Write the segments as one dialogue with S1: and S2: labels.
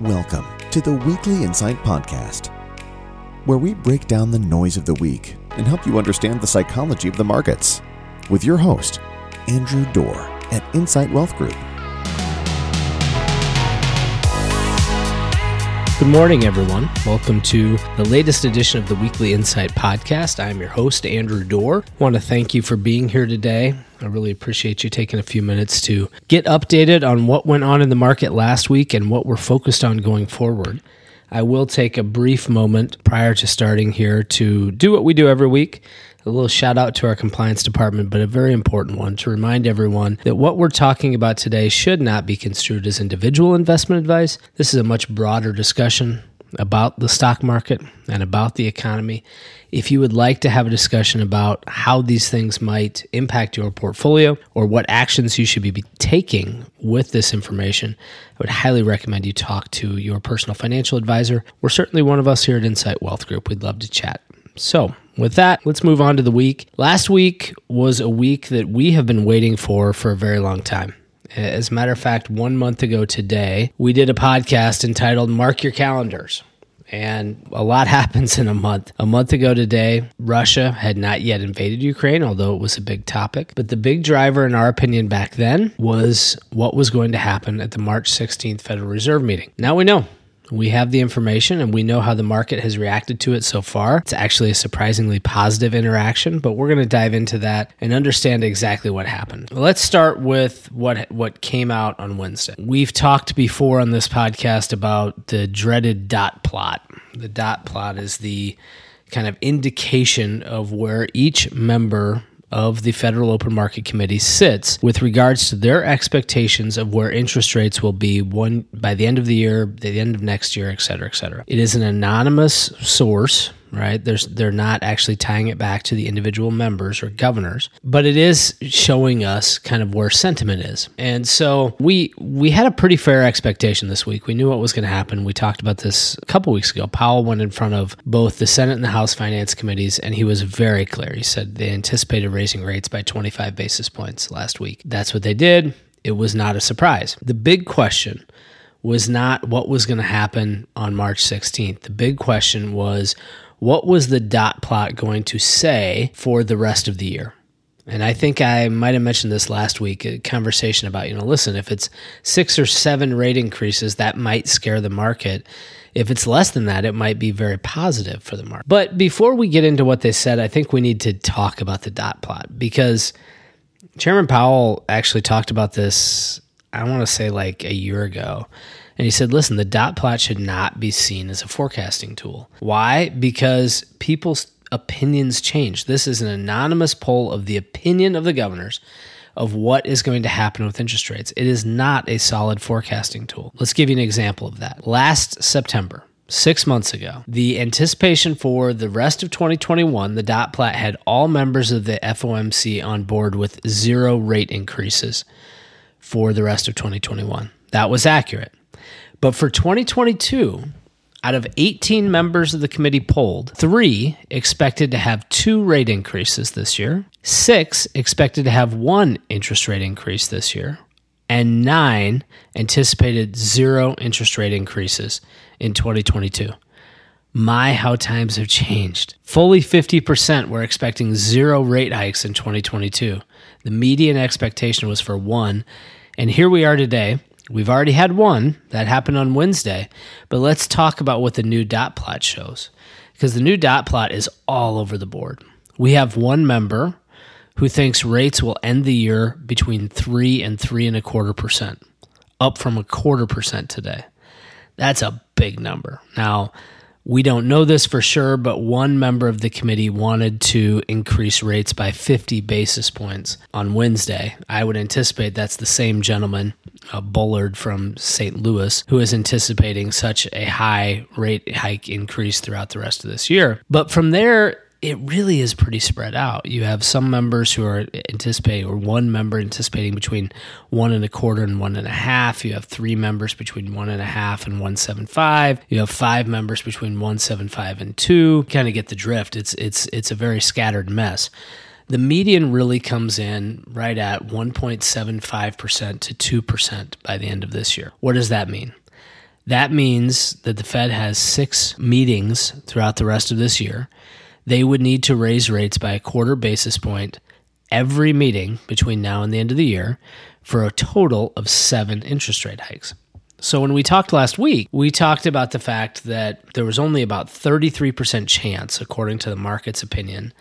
S1: Welcome to the Weekly Insight Podcast, where we break down the noise of the week and help you understand the psychology of the markets with your host, Andrew Dorr at Insight Wealth Group.
S2: Good morning, everyone. Welcome to the latest edition of the Weekly Insight Podcast. I'm your host, Andrew Dorr. I want to thank you for being here today. I really appreciate you taking a few minutes to get updated on what went on in the market last week and what we're focused on going forward. I will take a brief moment prior to starting here to do what we do every week a little shout out to our compliance department, but a very important one to remind everyone that what we're talking about today should not be construed as individual investment advice. This is a much broader discussion about the stock market and about the economy. If you would like to have a discussion about how these things might impact your portfolio or what actions you should be taking with this information, I would highly recommend you talk to your personal financial advisor or certainly one of us here at Insight Wealth Group. We'd love to chat. So, with that, let's move on to the week. Last week was a week that we have been waiting for for a very long time. As a matter of fact, one month ago today, we did a podcast entitled Mark Your Calendars. And a lot happens in a month. A month ago today, Russia had not yet invaded Ukraine, although it was a big topic. But the big driver, in our opinion, back then was what was going to happen at the March 16th Federal Reserve meeting. Now we know we have the information and we know how the market has reacted to it so far. It's actually a surprisingly positive interaction, but we're going to dive into that and understand exactly what happened. Let's start with what what came out on Wednesday. We've talked before on this podcast about the dreaded dot plot. The dot plot is the kind of indication of where each member of the Federal Open Market Committee sits with regards to their expectations of where interest rates will be one by the end of the year, the end of next year, et cetera, et cetera. It is an anonymous source right? There's they're not actually tying it back to the individual members or governors, but it is showing us kind of where sentiment is. And so we we had a pretty fair expectation this week. We knew what was going to happen. We talked about this a couple weeks ago. Powell went in front of both the Senate and the House Finance committees and he was very clear. He said they anticipated raising rates by 25 basis points last week. That's what they did. It was not a surprise. The big question was not what was going to happen on March 16th. The big question was what was the dot plot going to say for the rest of the year? And I think I might have mentioned this last week a conversation about, you know, listen, if it's six or seven rate increases, that might scare the market. If it's less than that, it might be very positive for the market. But before we get into what they said, I think we need to talk about the dot plot because Chairman Powell actually talked about this, I want to say like a year ago. And he said, listen, the dot plot should not be seen as a forecasting tool. Why? Because people's opinions change. This is an anonymous poll of the opinion of the governors of what is going to happen with interest rates. It is not a solid forecasting tool. Let's give you an example of that. Last September, six months ago, the anticipation for the rest of 2021, the dot plot had all members of the FOMC on board with zero rate increases for the rest of 2021. That was accurate. But for 2022, out of 18 members of the committee polled, three expected to have two rate increases this year, six expected to have one interest rate increase this year, and nine anticipated zero interest rate increases in 2022. My, how times have changed. Fully 50% were expecting zero rate hikes in 2022. The median expectation was for one. And here we are today We've already had one that happened on Wednesday, but let's talk about what the new dot plot shows because the new dot plot is all over the board. We have one member who thinks rates will end the year between three and three and a quarter percent, up from a quarter percent today. That's a big number. Now, we don't know this for sure, but one member of the committee wanted to increase rates by 50 basis points on Wednesday. I would anticipate that's the same gentleman, uh, Bullard from St. Louis, who is anticipating such a high rate hike increase throughout the rest of this year. But from there, it really is pretty spread out. You have some members who are anticipating, or one member anticipating between one and a quarter and one and a half. You have three members between one and a half and one seven five. You have five members between one seven five and two. Kind of get the drift. It's it's it's a very scattered mess. The median really comes in right at 1.75% to 2% by the end of this year. What does that mean? That means that the Fed has six meetings throughout the rest of this year. They would need to raise rates by a quarter basis point every meeting between now and the end of the year for a total of seven interest rate hikes. So when we talked last week, we talked about the fact that there was only about 33% chance according to the market's opinion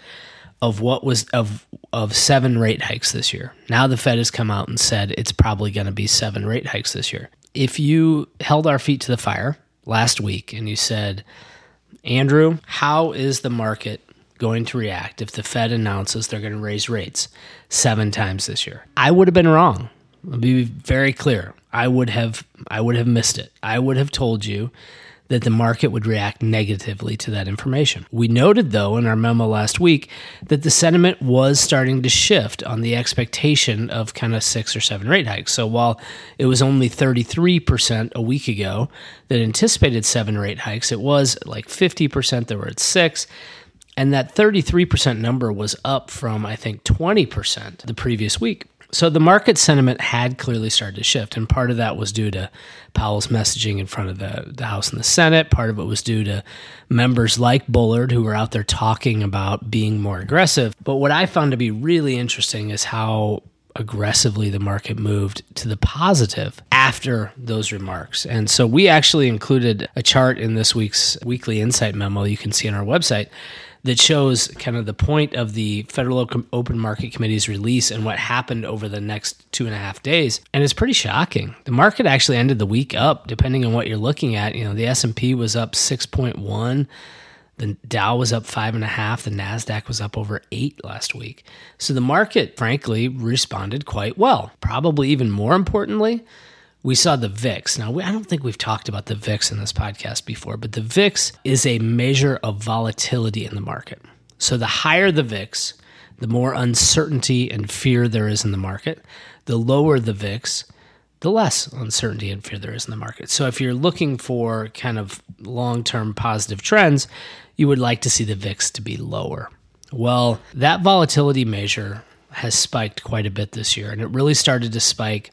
S2: of what was of of seven rate hikes this year. Now the Fed has come out and said it's probably going to be seven rate hikes this year. If you held our feet to the fire last week and you said, "Andrew, how is the market going to react if the Fed announces they're going to raise rates seven times this year?" I would have been wrong. I'll be very clear. I would have I would have missed it. I would have told you that the market would react negatively to that information. We noted though in our memo last week that the sentiment was starting to shift on the expectation of kind of 6 or 7 rate hikes. So while it was only 33% a week ago that anticipated 7 rate hikes, it was like 50% that were at 6 and that 33% number was up from I think 20% the previous week. So the market sentiment had clearly started to shift, and part of that was due to Powell's messaging in front of the, the House and the Senate. Part of it was due to members like Bullard who were out there talking about being more aggressive. But what I found to be really interesting is how aggressively the market moved to the positive after those remarks. And so we actually included a chart in this week's weekly insight memo you can see on our website that shows kind of the point of the Federal Open Market Committee's release and what happened over the next two and a half days. And it's pretty shocking. The market actually ended the week up, depending on what you're looking at. You know, the S&P was up 6.1. The Dow was up five and a half. The NASDAQ was up over eight last week. So the market, frankly, responded quite well. Probably even more importantly, we saw the VIX. Now, I don't think we've talked about the VIX in this podcast before, but the VIX is a measure of volatility in the market. So, the higher the VIX, the more uncertainty and fear there is in the market. The lower the VIX, the less uncertainty and fear there is in the market. So, if you're looking for kind of long term positive trends, you would like to see the VIX to be lower. Well, that volatility measure has spiked quite a bit this year, and it really started to spike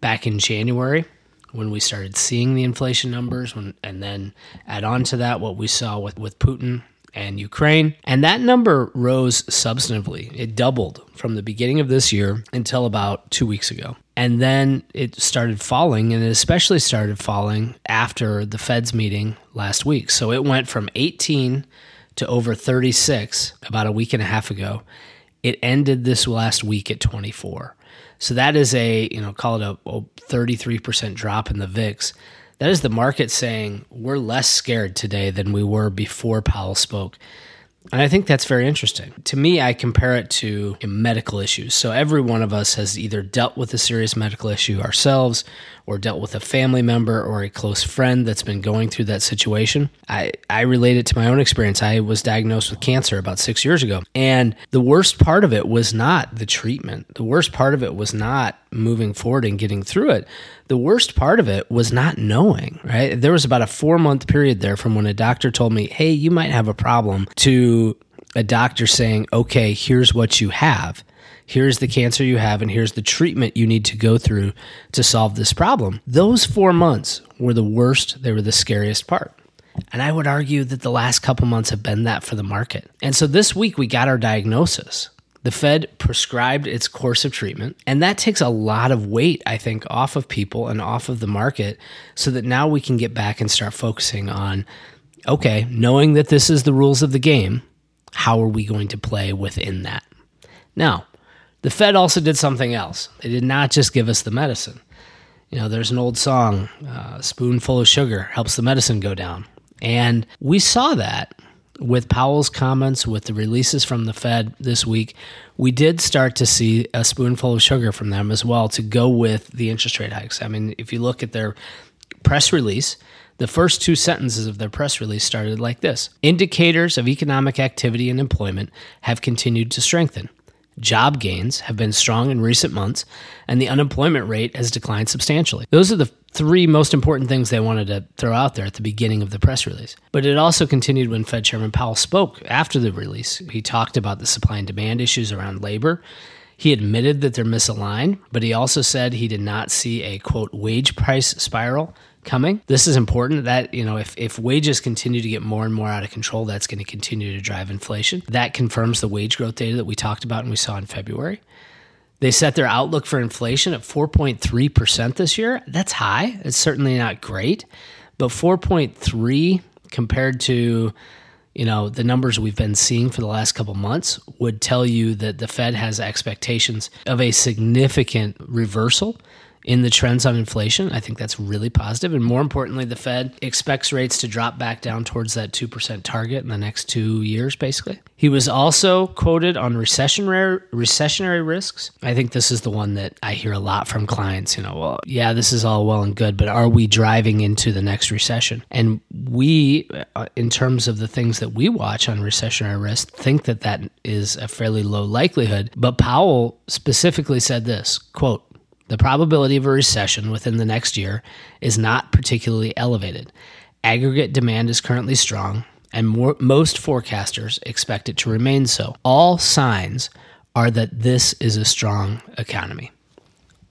S2: back in January when we started seeing the inflation numbers when, and then add on to that what we saw with, with Putin and Ukraine. And that number rose substantively. It doubled from the beginning of this year until about two weeks ago. And then it started falling, and it especially started falling after the Fed's meeting last week. So it went from 18 to over 36 about a week and a half ago. It ended this last week at 24. So that is a, you know, call it a, a 33% drop in the VIX. That is the market saying we're less scared today than we were before Powell spoke. And I think that's very interesting. To me, I compare it to medical issues. So every one of us has either dealt with a serious medical issue ourselves or dealt with a family member or a close friend that's been going through that situation. I, I relate it to my own experience. I was diagnosed with cancer about six years ago. And the worst part of it was not the treatment. The worst part of it was not moving forward and getting through it. The worst part of it was not knowing, right? There was about a four month period there from when a doctor told me, hey, you might have a problem, to a doctor saying, okay, here's what you have. Here's the cancer you have, and here's the treatment you need to go through to solve this problem. Those four months were the worst, they were the scariest part. And I would argue that the last couple months have been that for the market. And so this week we got our diagnosis. The Fed prescribed its course of treatment, and that takes a lot of weight, I think, off of people and off of the market so that now we can get back and start focusing on okay, knowing that this is the rules of the game, how are we going to play within that? Now, the Fed also did something else. They did not just give us the medicine. You know, there's an old song, uh, spoonful of sugar helps the medicine go down. And we saw that with Powell's comments, with the releases from the Fed this week, we did start to see a spoonful of sugar from them as well to go with the interest rate hikes. I mean, if you look at their press release, the first two sentences of their press release started like this Indicators of economic activity and employment have continued to strengthen. Job gains have been strong in recent months, and the unemployment rate has declined substantially. Those are the three most important things they wanted to throw out there at the beginning of the press release. But it also continued when Fed Chairman Powell spoke after the release. He talked about the supply and demand issues around labor. He admitted that they're misaligned, but he also said he did not see a quote wage price spiral coming. This is important that, you know, if, if wages continue to get more and more out of control, that's going to continue to drive inflation. That confirms the wage growth data that we talked about and we saw in February. They set their outlook for inflation at 4.3% this year. That's high. It's certainly not great, but 4.3 compared to you know the numbers we've been seeing for the last couple months would tell you that the Fed has expectations of a significant reversal in the trends on inflation. I think that's really positive. And more importantly, the Fed expects rates to drop back down towards that 2% target in the next two years, basically. He was also quoted on recessionary, recessionary risks. I think this is the one that I hear a lot from clients. You know, well, yeah, this is all well and good, but are we driving into the next recession? And we, uh, in terms of the things that we watch on recessionary risk, think that that is a fairly low likelihood. But Powell specifically said this quote, the probability of a recession within the next year is not particularly elevated. Aggregate demand is currently strong, and more, most forecasters expect it to remain so. All signs are that this is a strong economy.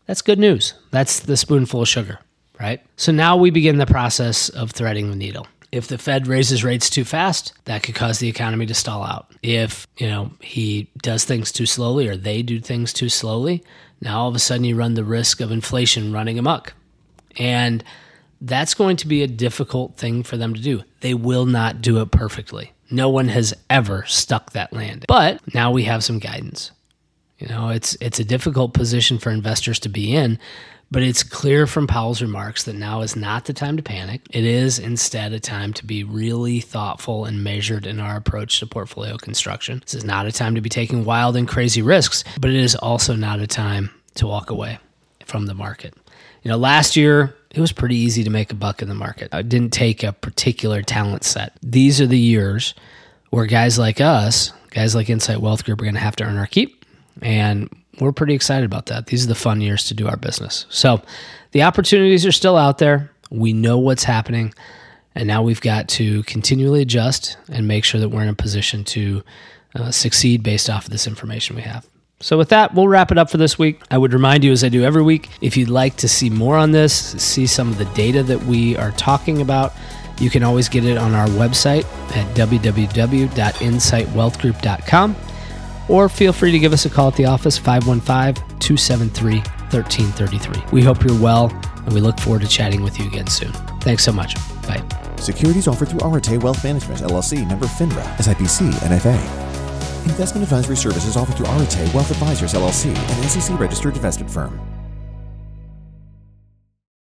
S2: That's good news. That's the spoonful of sugar, right? So now we begin the process of threading the needle. If the Fed raises rates too fast, that could cause the economy to stall out. If, you know, he does things too slowly or they do things too slowly, now all of a sudden you run the risk of inflation running amok. And that's going to be a difficult thing for them to do. They will not do it perfectly. No one has ever stuck that land. But now we have some guidance. You know, it's it's a difficult position for investors to be in, but it's clear from Powell's remarks that now is not the time to panic. It is instead a time to be really thoughtful and measured in our approach to portfolio construction. This is not a time to be taking wild and crazy risks, but it is also not a time to walk away from the market. You know, last year it was pretty easy to make a buck in the market. I didn't take a particular talent set. These are the years where guys like us, guys like Insight Wealth Group, are going to have to earn our keep. And we're pretty excited about that. These are the fun years to do our business. So the opportunities are still out there. We know what's happening. And now we've got to continually adjust and make sure that we're in a position to uh, succeed based off of this information we have. So, with that, we'll wrap it up for this week. I would remind you, as I do every week, if you'd like to see more on this, see some of the data that we are talking about, you can always get it on our website at www.insightwealthgroup.com or feel free to give us a call at the office 515 273 1333. We hope you're well and we look forward to chatting with you again soon. Thanks so much. Bye.
S1: Securities offered through Arete Wealth Management, LLC, member FINRA, SIPC, NFA. Investment advisory services offered through Arete Wealth Advisors, LLC, an SEC registered investment firm.